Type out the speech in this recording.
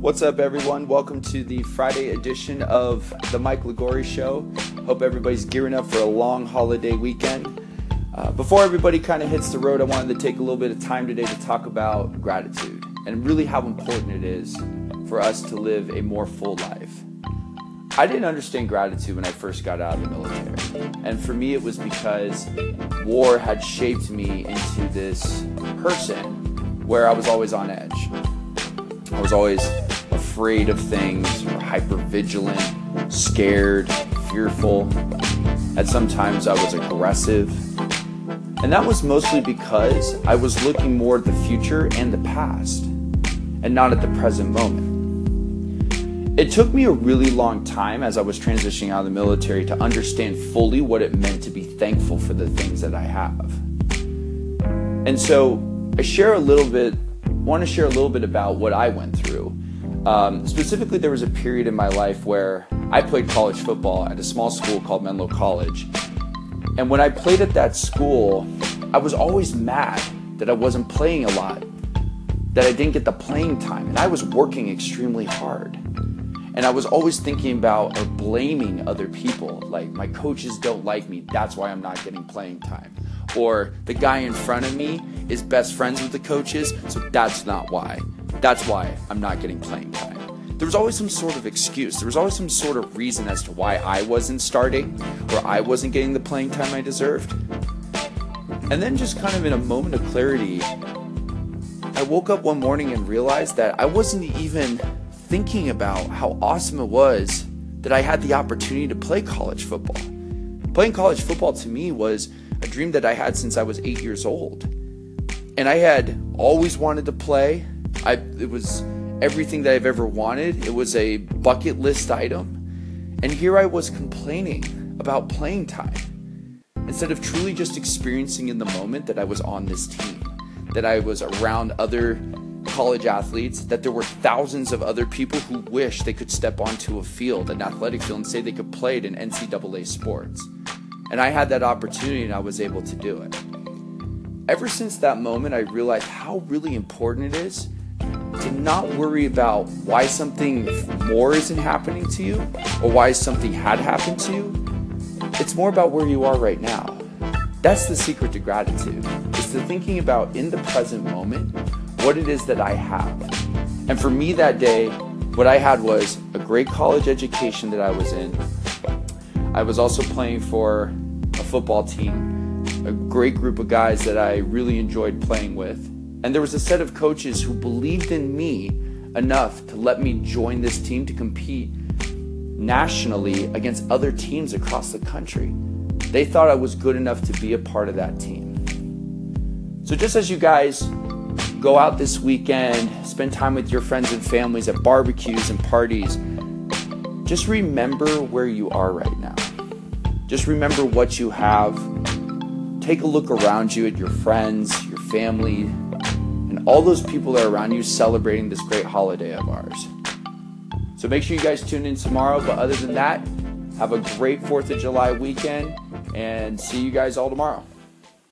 What's up, everyone? Welcome to the Friday edition of the Mike Liguori Show. Hope everybody's gearing up for a long holiday weekend. Uh, before everybody kind of hits the road, I wanted to take a little bit of time today to talk about gratitude and really how important it is for us to live a more full life. I didn't understand gratitude when I first got out of the military. And for me, it was because war had shaped me into this person where I was always on edge. I was always afraid of things, or hyper vigilant, scared, fearful. At sometimes I was aggressive. And that was mostly because I was looking more at the future and the past, and not at the present moment. It took me a really long time as I was transitioning out of the military to understand fully what it meant to be thankful for the things that I have. And so I share a little bit want to share a little bit about what I went through. Um, specifically, there was a period in my life where I played college football at a small school called Menlo College. And when I played at that school, I was always mad that I wasn't playing a lot, that I didn't get the playing time. And I was working extremely hard. And I was always thinking about or blaming other people. Like, my coaches don't like me, that's why I'm not getting playing time or the guy in front of me is best friends with the coaches, so that's not why. That's why I'm not getting playing time. There was always some sort of excuse. There was always some sort of reason as to why I wasn't starting or I wasn't getting the playing time I deserved. And then, just kind of in a moment of clarity, I woke up one morning and realized that I wasn't even thinking about how awesome it was that I had the opportunity to play college football. Playing college football to me was a dream that I had since I was eight years old. And I had always wanted to play. I, it was everything that I've ever wanted. It was a bucket list item. And here I was complaining about playing time instead of truly just experiencing in the moment that I was on this team, that I was around other college athletes, that there were thousands of other people who wish they could step onto a field, an athletic field, and say they could play it in NCAA sports. And I had that opportunity and I was able to do it. Ever since that moment, I realized how really important it is to not worry about why something more isn't happening to you or why something had happened to you. It's more about where you are right now. That's the secret to gratitude. Is to thinking about in the present moment what it is that I have. And for me that day, what I had was a great college education that I was in, I was also playing for a football team, a great group of guys that I really enjoyed playing with. And there was a set of coaches who believed in me enough to let me join this team to compete nationally against other teams across the country. They thought I was good enough to be a part of that team. So, just as you guys go out this weekend, spend time with your friends and families at barbecues and parties, just remember where you are right now. Just remember what you have. Take a look around you at your friends, your family, and all those people that are around you celebrating this great holiday of ours. So make sure you guys tune in tomorrow. But other than that, have a great 4th of July weekend and see you guys all tomorrow.